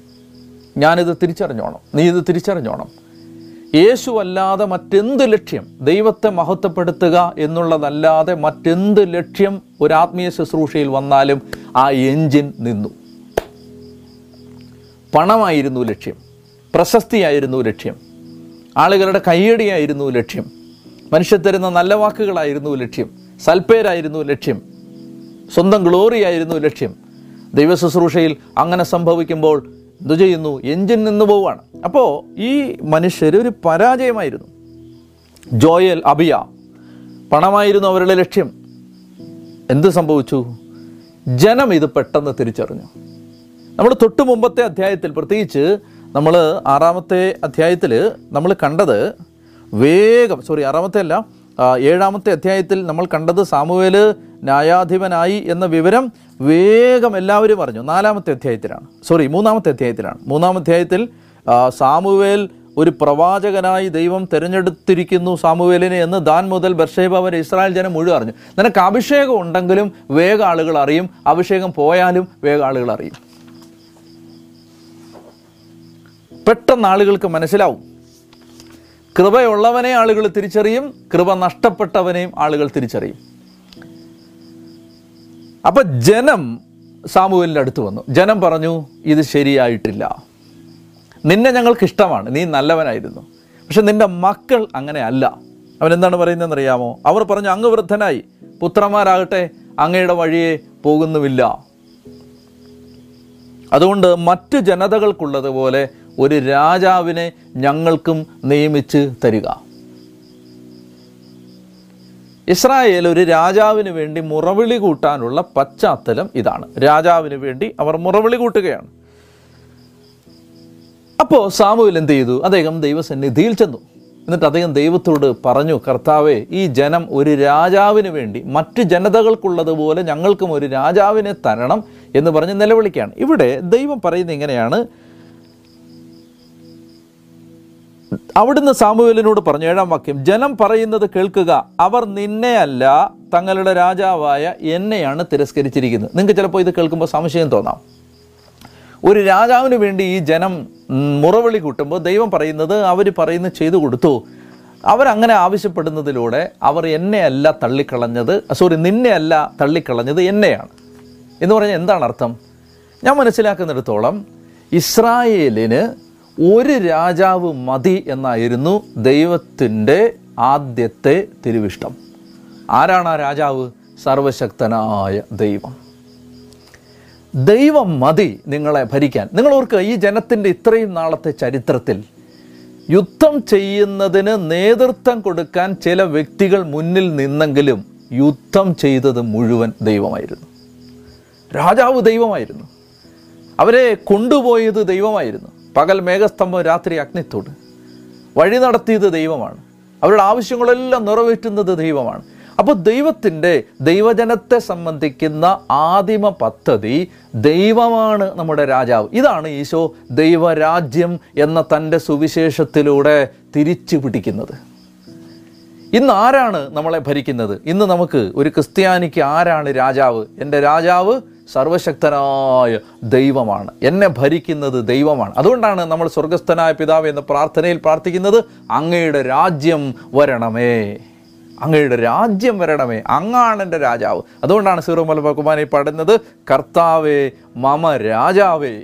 ഞാനിത് തിരിച്ചറിഞ്ഞോണം. നീ ഇത് തിരിച്ചറിഞ്ഞോണം. യേശു അല്ലാതെ മറ്റെന്ത് ലക്ഷ്യം? ദൈവത്തെ മഹത്വപ്പെടുത്തുക എന്നുള്ളതല്ലാതെ മറ്റെന്ത് ലക്ഷ്യം ഒരു ആത്മീയ ശുശ്രൂഷയിൽ വന്നാലും ആ എഞ്ചിൻ നിന്നു. പണമായിരുന്നു ലക്ഷ്യം. പ്രശസ്തിയായിരുന്നു ലക്ഷ്യം. ആളുകളുടെ കയ്യടിയായിരുന്നു ലക്ഷ്യം. മനുഷ്യർ തരുന്ന നല്ല വാക്കുകളായിരുന്നു ലക്ഷ്യം. സൽപ്പേരായിരുന്നു ലക്ഷ്യം. സ്വന്തം ഗ്ലോറിയായിരുന്നു ലക്ഷ്യം. ദൈവ ശുശ്രൂഷയിൽ അങ്ങനെ സംഭവിക്കുമ്പോൾ എന്തു ചെയ്യുന്നു? എഞ്ചിൻ നിന്ന് പോവുകയാണ്. അപ്പോൾ ഈ മനുഷ്യർ ഒരു പരാജയമായിരുന്നു. ജോയൽ അബിയ പണമായിരുന്നു അവരുടെ ലക്ഷ്യം. എന്ത് സംഭവിച്ചു? ജനം ഇത് പെട്ടെന്ന് തിരിച്ചറിഞ്ഞു. നമ്മൾ തൊട്ട് മുമ്പത്തെ അധ്യായത്തിൽ പ്രത്യേകിച്ച് നമ്മൾ ആറാമത്തെ അധ്യായത്തിൽ നമ്മൾ കണ്ടത് വേഗം സോറി ആറാമത്തെ അല്ല ഏഴാമത്തെ അധ്യായത്തിൽ നമ്മൾ കണ്ടത് സാമുവേൽ ന്യായാധിപനായി എന്ന വിവരം വേഗം എല്ലാവരും പറഞ്ഞു നാലാമത്തെ അധ്യായത്തിലാണ്. സോറി മൂന്നാമത്തെ അധ്യായത്തിലാണ്. മൂന്നാം അധ്യായത്തിൽ സാമുവേൽ ഒരു പ്രവാചകനായി ദൈവം തിരഞ്ഞെടുത്തിരിക്കുന്നു സാമുവേലിനെ എന്ന് ദാൻ മുതൽ ബർഷേബ വരെ ഇസ്രായേൽ ജനം മുഴുവൻ അറിഞ്ഞു. നിനക്ക് അഭിഷേകം ഉണ്ടെങ്കിലും വേഗം ആളുകൾ അറിയും. അഭിഷേകം പോയാലും വേഗം ആളുകൾ അറിയും. പെട്ടെന്ന് ആളുകൾക്ക് മനസ്സിലാവും. കൃപയുള്ളവനെ ആളുകൾ തിരിച്ചറിയും കൃപ നഷ്ടപ്പെട്ടവനെയും ആളുകൾ തിരിച്ചറിയും. അപ്പൊ ജനം സാമൂഹലിന്റെ അടുത്ത് വന്നു. ജനം പറഞ്ഞു ഇത് ശരിയായിട്ടില്ല. നിന്നെ ഞങ്ങൾക്ക് ഇഷ്ടമാണ്. നീ നല്ലവനായിരുന്നു. പക്ഷെ നിന്റെ മക്കൾ അങ്ങനെ അല്ല. അവൻ എന്താണ് പറയുന്നതെന്ന് അറിയാമോ അവർ പറഞ്ഞു അങ്ങ് വൃദ്ധനായി. പുത്രന്മാരാകട്ടെ അങ്ങയുടെ വഴിയെ പോകുന്നുമില്ല. അതുകൊണ്ട് മറ്റു ജനതകൾക്കുള്ളതുപോലെ ഒരു രാജാവിനെ ഞങ്ങൾക്കും നിയമിച്ച് തരിക. ഇസ്രായേൽ ഒരു രാജാവിന് വേണ്ടി മുറവിളി കൂട്ടാനുള്ള പശ്ചാത്തലം ഇതാണ്. രാജാവിന് വേണ്ടി അവർ മുറവിളി കൂട്ടുകയാണ്. അപ്പോൾ സാമുവിൽ എന്ത് ചെയ്തു? അദ്ദേഹം ദൈവസന്നിധിയിൽ ചെന്നു. എന്നിട്ട് അദ്ദേഹം ദൈവത്തോട് പറഞ്ഞു കർത്താവെ ഈ ജനം ഒരു രാജാവിന് വേണ്ടി മറ്റ് ജനതകൾക്കുള്ളതുപോലെ ഞങ്ങൾക്കും ഒരു രാജാവിനെ തരണം എന്ന് പറഞ്ഞ് നിലവിളിക്കുകയാണ്. ഇവിടെ ദൈവം പറയുന്നത് ഇങ്ങനെയാണ്. അവിടുന്ന് സാമുവേലിനോട് പറഞ്ഞു ഏഴാം വാക്യം ജനം പറയുന്നത് കേൾക്കുക. അവർ നിന്നെയല്ല തങ്ങളുടെ രാജാവായ എന്നെയാണ് തിരസ്കരിച്ചിരിക്കുന്നത്. നിങ്ങൾക്ക് ചിലപ്പോൾ ഇത് കേൾക്കുമ്പോൾ സംശയം തോന്നാം. ഒരു രാജാവിന് വേണ്ടി ഈ ജനം മുറവിളി കൂട്ടുമ്പോൾ ദൈവം പറയുന്നത് അവർ പറയുന്നത് ചെയ്തു കൊടുത്തു. അവരങ്ങനെ ആവശ്യപ്പെടുന്നതിലൂടെ അവർ എന്നെയല്ല തള്ളിക്കളഞ്ഞത് സോറി നിന്നെയല്ല തള്ളിക്കളഞ്ഞത് എന്നെയാണ്. എന്ന് പറഞ്ഞാൽ എന്താണ് അർത്ഥം? ഞാൻ മനസ്സിലാക്കുന്നിടത്തോളം ഇസ്രായേലിന് ഒരു രാജാവ് മതി എന്നായിരുന്നു ദൈവത്തിന്റെ ആദ്യത്തെ തിരുവിഷ്ടം ആരാണ് ആ രാജാവ്? സർവശക്തനായ ദൈവം. ദൈവം മതി നിങ്ങളെ ഭരിക്കാൻ. നിങ്ങൾ ഓർക്കുക ഈ ജനത്തിന്റെ ഇത്രയും നാളത്തെ ചരിത്രത്തിൽ യുദ്ധം ചെയ്യുന്നതിന് നേതൃത്വം കൊടുക്കാൻ ചില വ്യക്തികൾ മുന്നിൽ നിന്നെങ്കിലും യുദ്ധം ചെയ്തത് മുഴുവൻ ദൈവമായിരുന്നു. രാജാവ് ദൈവമായിരുന്നു. അവരെ കൊണ്ടുപോയത് ദൈവമായിരുന്നു. പകൽ മേഘസ്തംഭം രാത്രി അഗ്നിത്തോട്. വഴി നടത്തിയത് ദൈവമാണ്. അവരുടെ ആവശ്യങ്ങളെല്ലാം നിറവേറ്റുന്നത് ദൈവമാണ്. അപ്പോൾ ദൈവത്തിന്റെ ദൈവജനത്തെ സംബന്ധിക്കുന്ന ആദിമ പദ്ധതി ദൈവമാണ് നമ്മുടെ രാജാവ്. ഇതാണ് ഈശോ ദൈവരാജ്യം എന്ന തന്റെ സുവിശേഷത്തിലൂടെ തിരിച്ചു പിടിക്കുന്നത്. ഇന്ന് ആരാണ് നമ്മളെ ഭരിക്കുന്നത്? ഇന്ന് നമുക്ക് ഒരു ക്രിസ്ത്യാനിക്ക് ആരാണ് രാജാവ്? എന്റെ രാജാവ് സർവശക്തനായ ദൈവമാണ്. എന്നെ ഭരിക്കുന്നത് ദൈവമാണ്. അതുകൊണ്ടാണ് നമ്മൾ സ്വർഗസ്ഥനായ പിതാവ് എന്ന പ്രാർത്ഥനയിൽ പ്രാർത്ഥിക്കുന്നത് അങ്ങയുടെ രാജ്യം വരണമേ. അങ്ങയുടെ രാജ്യം വരണമേ. അങ്ങാണ് എന്റെ രാജാവ്. അതുകൊണ്ടാണ് സീറോ മലബാർ കുമാരി പാടുന്നത് കർത്താവേ മമ രാജാവേ.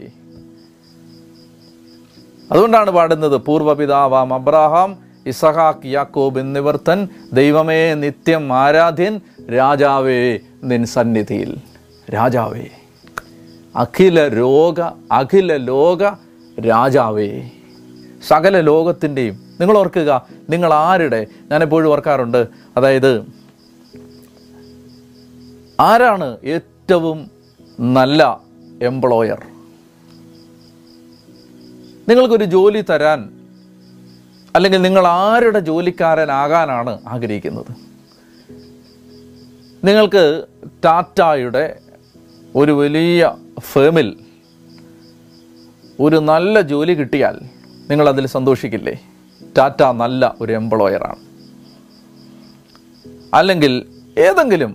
അതുകൊണ്ടാണ് പാടുന്നത് പൂർവപിതാവാം അബ്രാഹാം ഇസഹാക്ക് യാക്കോബ് എന്നിവർ തൻ ദൈവമേ നിത്യം ആരാധ്യൻ രാജാവേ നിൻ സന്നിധിയിൽ. രാജാവേ. അഖില രോഗ അഖില ലോക രാജാവേ. സകല ലോകത്തിന്റെയും നിങ്ങൾ ഓർക്കുക നിങ്ങൾ ആരുടെ ഞാൻ എപ്പോഴും ഓർക്കാറുണ്ട്. അതായത് ആരാണ് ഏറ്റവും നല്ല എംപ്ലോയർ നിങ്ങൾക്കൊരു ജോലി തരാൻ അല്ലെങ്കിൽ നിങ്ങൾ ആരുടെ ജോലിക്കാരനാകാനാണ് ആഗ്രഹിക്കുന്നത്? നിങ്ങൾക്ക് ടാറ്റായുടെ ഒരു വലിയ ഫേമിൽ ഒരു നല്ല ജോലി കിട്ടിയാൽ നിങ്ങൾ അതിൽ സന്തോഷിക്കില്ലേ? ടാറ്റ നല്ല ഒരു എംപ്ലോയറാണ് അല്ലെങ്കിൽ ഏതെങ്കിലും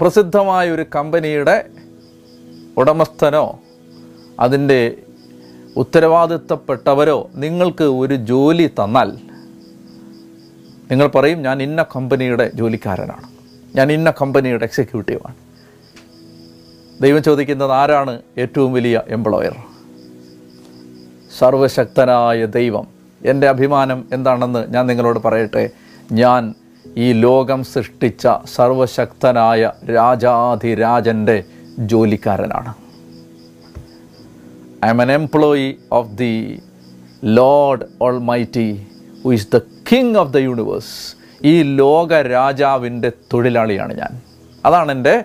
പ്രസിദ്ധമായ ഒരു കമ്പനിയുടെ ഉടമസ്ഥനോ അതിന്റെ ഉത്തരവാദിത്തപ്പെട്ടവരോ നിങ്ങൾക്ക് ഒരു ജോലി തന്നാൽ നിങ്ങൾ പറയും ഞാൻ ഇന്ന കമ്പനിയുടെ ജോലിക്കാരനാണ്. ഞാൻ ഇന്ന കമ്പനിയുടെ എക്സിക്യൂട്ടീവാണ് ദൈവം ചോദിക്കുന്നത് ആരാണ് ഏറ്റവും വലിയ എംപ്ലോയർ സർവശക്തനായ ദൈവം. എന്റെ അഭിമാനം എന്താണെന്ന് ഞാൻ നിങ്ങളോട് പറയട്ടെ? ഞാൻ ഈ ലോകം സൃഷ്ടിച്ച സർവശക്തനായ രാജാധിരാജന്റെ ജോലിക്കാരനാണ്. I am an employee of the lord almighty who is the king of the universe ഈ ലോക രാജാവിന്റെ തൊഴിലാളിയാണ് ഞാൻ. അതാണ് എന്റെ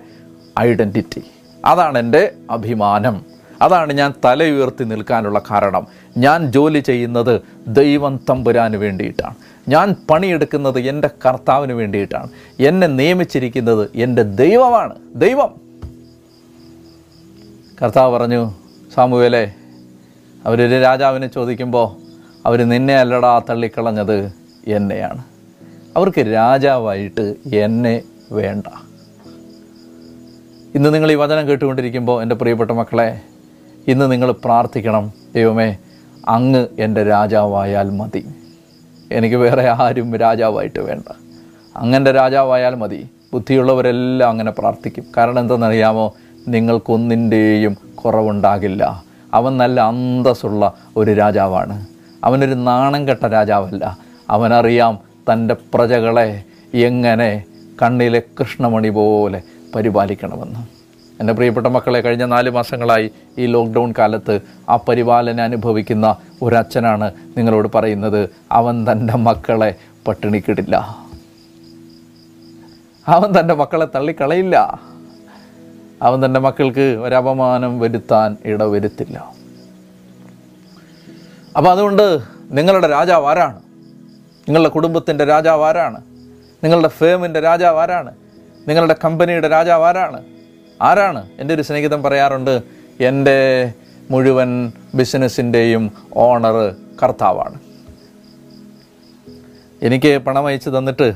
ഐഡന്റിറ്റി അതാണ് എന്റെ അഭിമാനം. അതാണ് ഞാൻ തലയുയർത്തി നിൽക്കാനുള്ള കാരണം. ഞാൻ ജോലി ചെയ്യുന്നത് ദൈവം തമ്പുരാന് വേണ്ടിയിട്ടാണ്. ഞാൻ പണിയെടുക്കുന്നത് എന്റെ കർത്താവിന് വേണ്ടിയിട്ടാണ്. എന്നെ നിയമിച്ചിരിക്കുന്നത് എന്റെ ദൈവമാണ്. ദൈവം. കർത്താവ് പറഞ്ഞു സാമുവേലെ അവരൊരു രാജാവിനെ ചോദിക്കുമ്പോൾ അവർ നിന്നെ അല്ലടാ തള്ളിക്കളഞ്ഞത് എന്നെയാണ്. അവർക്ക് രാജാവായിട്ട് എന്നെ വേണ്ട. ഇന്ന് നിങ്ങൾ ഈ വചനം കേട്ടുകൊണ്ടിരിക്കുമ്പോൾ എന്റെ പ്രിയപ്പെട്ട മക്കളെ ഇന്ന് നിങ്ങൾ പ്രാർത്ഥിക്കണം ദൈവമേ അങ്ങ് എന്റെ രാജാവായാൽ മതി. എനിക്ക് വേറെ ആരും രാജാവായിട്ട് വേണ്ട. അങ്ങന്റെ രാജാവായാൽ മതി. ബുദ്ധിയുള്ളവരെല്ലാം അങ്ങനെ പ്രാർത്ഥിക്കും. കാരണം എന്തെന്നറിയാമോ നിങ്ങൾക്കൊന്നിന്റെയും കുറവുണ്ടാകില്ല. അവൻ നല്ല അന്തസ്സുള്ള ഒരു രാജാവാണ്. അവനൊരു നാണം കെട്ട രാജാവല്ല. അവനറിയാം തന്റെ പ്രജകളെ എങ്ങനെ കണ്ണിലെ കൃഷ്ണമണി പോലെ പരിപാലിക്കണമെന്ന്. എന്റെ പ്രിയപ്പെട്ട മക്കളെ കഴിഞ്ഞ നാല് മാസങ്ങളായി ഈ ലോക്ക്ഡൗൺ കാലത്ത് ആ പരിപാലന അനുഭവിക്കുന്ന ഒരച്ഛനാണ് നിങ്ങളോട് പറയുന്നത് അവൻ തന്റെ മക്കളെ പട്ടിണിക്കിടില്ല. അവൻ തന്റെ മക്കളെ തള്ളിക്കളയില്ല. അവൻ തന്റെ മക്കൾക്ക് ഒരപമാനം വരുത്താൻ ഇടവരുത്തില്ല. അപ്പോൾ അതുകൊണ്ട് നിങ്ങളുടെ രാജാവ് ആരാണ്? നിങ്ങളുടെ കുടുംബത്തിന്റെ രാജാവ് ആരാണ്? നിങ്ങളുടെ ഫേമിന്റെ രാജാവ് ആരാണ്? നിങ്ങളുടെ കമ്പനിയുടെ രാജാവ് ആരാണ്? ആരാണ്? എന്റെ ഒരു സ്നേഹിതം പറയാറുണ്ട് എന്റെ മുഴുവൻ ബിസിനസ്സിന്റെയും ഓണർ കർത്താവാണ്. എനിക്ക് പണം അയച്ചു തന്നിട്ട്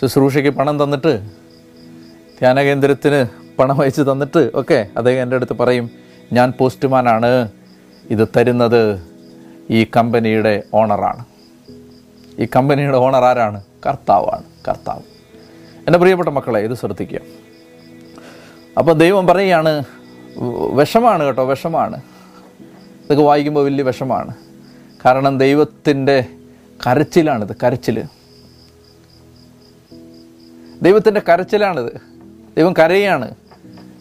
ശുശ്രൂഷയ്ക്ക് പണം തന്നിട്ട് ധ്യാനകേന്ദ്രത്തിന് പണം അയച്ചു തന്നിട്ട് ഒക്കെ അദ്ദേഹം എന്റെ അടുത്ത് പറയും ഞാൻ പോസ്റ്റ്മാനാണ്. ഇത് തരുന്നത് ഈ കമ്പനിയുടെ ഓണറാണ്. ഈ കമ്പനിയുടെ ഓണർ ആരാണ്? കർത്താവാണ്. കർത്താവ്. എന്റെ പ്രിയപ്പെട്ട മക്കളെ ഇത് ശ്രദ്ധിക്കുക. അപ്പോൾ ദൈവം പറയുകയാണ് വിഷമാണ് കേട്ടോ വിഷമാണ്. ഇതൊക്കെ വായിക്കുമ്പോൾ വലിയ വിഷമാണ്. കാരണം ദൈവത്തിന്റെ കരച്ചിലാണിത് കരച്ചിൽ ദൈവത്തിന്റെ കരച്ചിലാണിത്. ദൈവം കരയാണ്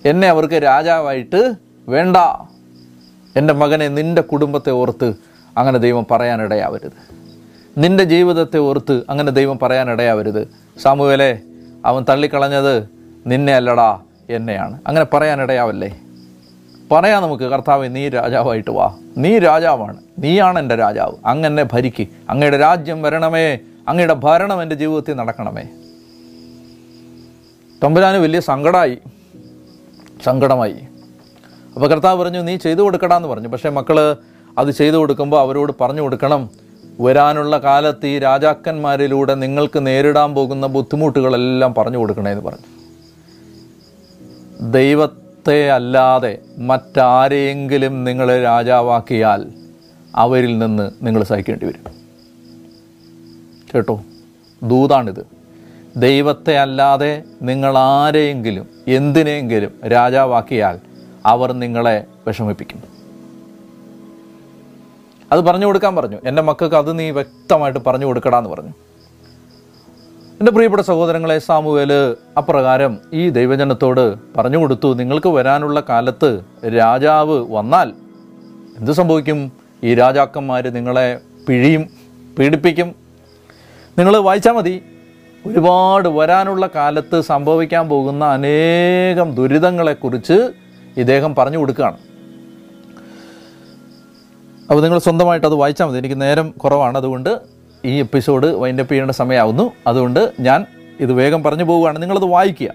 എന്നെ അവർക്ക് രാജാവായിട്ട് വേണ്ട. എന്റെ മകനെ നിന്റെ കുടുംബത്തെ ഓർത്ത് അങ്ങനെ ദൈവം പറയാനിടയാവരുത്. നിന്റെ ജീവിതത്തെ ഓർത്ത് അങ്ങനെ ദൈവം പറയാനിടയാവരുത്. സാമുവേലെ അവൻ തള്ളിക്കളഞ്ഞത് നിന്നെ അല്ലടാ എന്നെയാണ്. അങ്ങനെ പറയാനിടയാവല്ലേ? പറയാം നമുക്ക് കർത്താവ് നീ രാജാവായിട്ട് വാ. നീ രാജാവാണ്. നീയാണ് എന്റെ രാജാവ്. അങ്ങനെ ഭരിക്ക്. അങ്ങയുടെ രാജ്യം വരണമേ. അങ്ങയുടെ ഭരണം എന്റെ ജീവിതത്തിൽ നടക്കണമേ. തമ്പുരാന് വലിയ സങ്കടമായി സങ്കടമായി. അപ്പോൾ കർത്താവ് പറഞ്ഞു നീ ചെയ്തു കൊടുക്കടാന്ന് പറഞ്ഞു. പക്ഷേ മക്കൾ അത് ചെയ്തു കൊടുക്കുമ്പോൾ അവരോട് പറഞ്ഞു കൊടുക്കണം. വരാനുള്ള കാലത്ത് ഈ രാജാക്കന്മാരിലൂടെ നിങ്ങൾക്ക് നേരിടാൻ പോകുന്ന ബുദ്ധിമുട്ടുകളെല്ലാം പറഞ്ഞു കൊടുക്കണേ എന്ന് പറഞ്ഞു. ദൈവത്തെ അല്ലാതെ മറ്റാരെയെങ്കിലും നിങ്ങളെ രാജാവാക്കിയാൽ അവരിൽ നിന്ന് നിങ്ങൾ സഹിക്കേണ്ടി വരും. കേട്ടോ? ദൂതാണിത്. ദൈവത്തെ അല്ലാതെ നിങ്ങൾ ആരെയെങ്കിലും എന്തിനെങ്കിലും രാജാവാക്കിയാൽ അവർ നിങ്ങളെ വിഷമിപ്പിക്കും. അത് പറഞ്ഞു കൊടുക്കാൻ പറഞ്ഞു. എന്റെ മക്കൾക്ക് അത് നീ വ്യക്തമായിട്ട് പറഞ്ഞു കൊടുക്കടാന്ന് പറഞ്ഞു. എന്റെ പ്രിയപ്പെട്ട സഹോദരങ്ങളെ സാമുവേൽ അപ്രകാരം ഈ ദൈവജനത്തോട് പറഞ്ഞു കൊടുത്തു നിങ്ങൾക്ക് വരാനുള്ള കാലത്ത് രാജാവ് വന്നാൽ എന്ത് സംഭവിക്കും? ഈ രാജാക്കന്മാർ നിങ്ങളെ പിഴിയും പീഡിപ്പിക്കും. നിങ്ങൾ വായിച്ചാൽ മതി. ഒരുപാട് വരാനുള്ള കാലത്ത് സംഭവിക്കാൻ പോകുന്ന അനേകം ദുരിതങ്ങളെക്കുറിച്ച് ഇദ്ദേഹം പറഞ്ഞു കൊടുക്കുകയാണ്. അപ്പോൾ നിങ്ങൾ സ്വന്തമായിട്ട് അത് വായിച്ചാൽ മതി. എനിക്ക് നേരം കുറവാണ്. അതുകൊണ്ട് ഈ എപ്പിസോഡ് വൈൻഡപ്പ് ചെയ്യേണ്ട സമയമാവുന്നു. അതുകൊണ്ട് ഞാൻ ഇത് വേഗം പറഞ്ഞു പോവുകയാണ്. നിങ്ങളത് വായിക്കുക.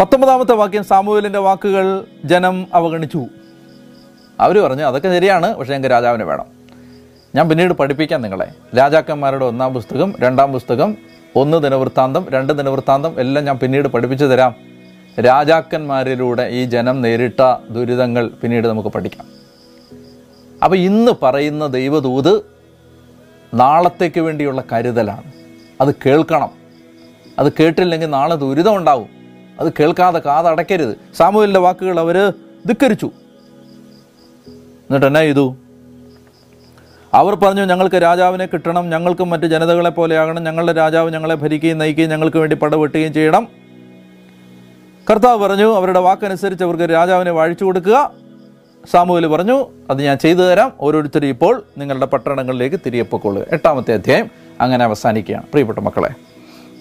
പത്തൊമ്പതാമത്തെ വാക്യം സാമൂഹലിന്റെ വാക്കുകൾ ജനം അവഗണിച്ചു. അവർ പറഞ്ഞു അതൊക്കെ ശരിയാണ് പക്ഷേ ഞങ്ങൾക്ക് രാജാവിനെ വേണം. ഞാൻ പിന്നീട് പഠിപ്പിക്കാം നിങ്ങളെ. രാജാക്കന്മാരുടെ ഒന്നാം പുസ്തകം രണ്ടാം പുസ്തകം ഒന്ന് ദിനവൃത്താന്തം രണ്ട് ദിനവൃത്താന്തം എല്ലാം ഞാൻ പിന്നീട് പഠിപ്പിച്ചു തരാം. രാജാക്കന്മാരിലൂടെ ഈ ജനം നേരിട്ട ദുരിതങ്ങൾ പിന്നീട് നമുക്ക് പഠിക്കാം. അപ്പോൾ ഇന്ന് പറയുന്ന ദൈവദൂത് നാളത്തേക്ക് വേണ്ടിയുള്ള കരുതലാണ്. അത് കേൾക്കണം. അത് കേട്ടില്ലെങ്കിൽ നാളെ ദുരിതം ഉണ്ടാവും. അത് കേൾക്കാതെ കാതടയ്ക്കരുത് സാമൂഹലിന്റെ വാക്കുകൾ അവർ ധിക്കരിച്ചു. എന്നിട്ട് എന്നാ ചെയ്തു? അവർ പറഞ്ഞു ഞങ്ങൾക്ക് രാജാവിനെ കിട്ടണം. ഞങ്ങൾക്കും മറ്റ് ജനതകളെ പോലെയാകണം ഞങ്ങളുടെ രാജാവ് ഞങ്ങളെ ഭരിക്കുകയും നയിക്കുകയും ഞങ്ങൾക്ക് വേണ്ടി പടവെട്ടുകയും ചെയ്യണം. കർത്താവ് പറഞ്ഞു അവരുടെ വാക്കനുസരിച്ച് അവർക്ക് രാജാവിനെ വാഴിച്ചു കൊടുക്കുക. സാമൂഹൽ പറഞ്ഞു അത് ഞാൻ ചെയ്തു തരാം. ഓരോരുത്തരും ഇപ്പോൾ നിങ്ങളുടെ പട്ടണങ്ങളിലേക്ക് തിരികെ പൊക്കൊള്ളുക എട്ടാമത്തെ അധ്യായം അങ്ങനെ അവസാനിക്കുകയാണ്. പ്രിയപ്പെട്ട മക്കളെ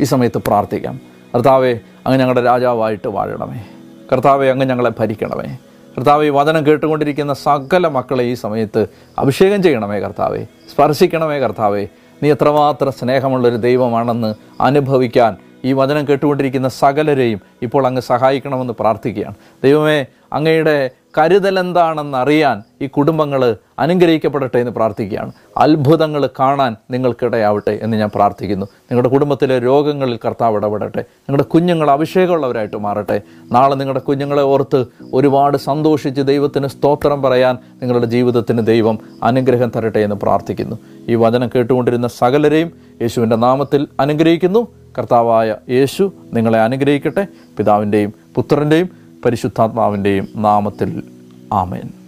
ഈ സമയത്ത് പ്രാർത്ഥിക്കാം. കർത്താവെ അങ്ങ് ഞങ്ങളുടെ രാജാവായിട്ട് വാഴണമേ. കർത്താവെ അങ്ങ് ഞങ്ങളെ ഭരിക്കണമേ. കർത്താവ് ഈ വചനം കേട്ടുകൊണ്ടിരിക്കുന്ന സകല മക്കളെ ഈ സമയത്ത് അഭിഷേകം ചെയ്യണമേ കർത്താവെ. സ്പർശിക്കണമേ കർത്താവെ. നീ എത്രമാത്രം സ്നേഹമുള്ളൊരു ദൈവമാണെന്ന് അനുഭവിക്കാൻ ഈ വചനം കേട്ടുകൊണ്ടിരിക്കുന്ന സകലരെയും ഇപ്പോൾ അങ്ങ് സഹായിക്കണമെന്ന് പ്രാർത്ഥിക്കുകയാണ്. ദൈവമേ അങ്ങയുടെ കരുതൽ എന്താണെന്നറിയാൻ ഈ കുടുംബങ്ങൾ അനുഗ്രഹിക്കപ്പെടട്ടെ എന്ന് പ്രാർത്ഥിക്കുകയാണ്. അത്ഭുതങ്ങൾ കാണാൻ നിങ്ങൾക്കിടയാവട്ടെ എന്ന് ഞാൻ പ്രാർത്ഥിക്കുന്നു. നിങ്ങളുടെ കുടുംബത്തിലെ രോഗങ്ങളിൽ കർത്താവ് ഇടപെടട്ടെ. നിങ്ങളുടെ കുഞ്ഞുങ്ങൾ അഭിഷേകമുള്ളവരായിട്ട് മാറട്ടെ. നാളെ നിങ്ങളുടെ കുഞ്ഞുങ്ങളെ ഓർത്ത് ഒരുപാട് സന്തോഷിച്ച് ദൈവത്തിന് സ്തോത്രം പറയാൻ നിങ്ങളുടെ ജീവിതത്തിന് ദൈവം അനുഗ്രഹം തരട്ടെ എന്ന് പ്രാർത്ഥിക്കുന്നു. ഈ വചനം കേട്ടുകൊണ്ടിരുന്ന സകലരെയും യേശുവിന്റെ നാമത്തിൽ അനുഗ്രഹിക്കുന്നു. കർത്താവായ യേശു നിങ്ങളെ അനുഗ്രഹിക്കട്ടെ. പിതാവിന്റെയും പുത്രന്റെയും പരിശുദ്ധാത്മാവിന്റെയും നാമത്തിൽ ആമേൻ.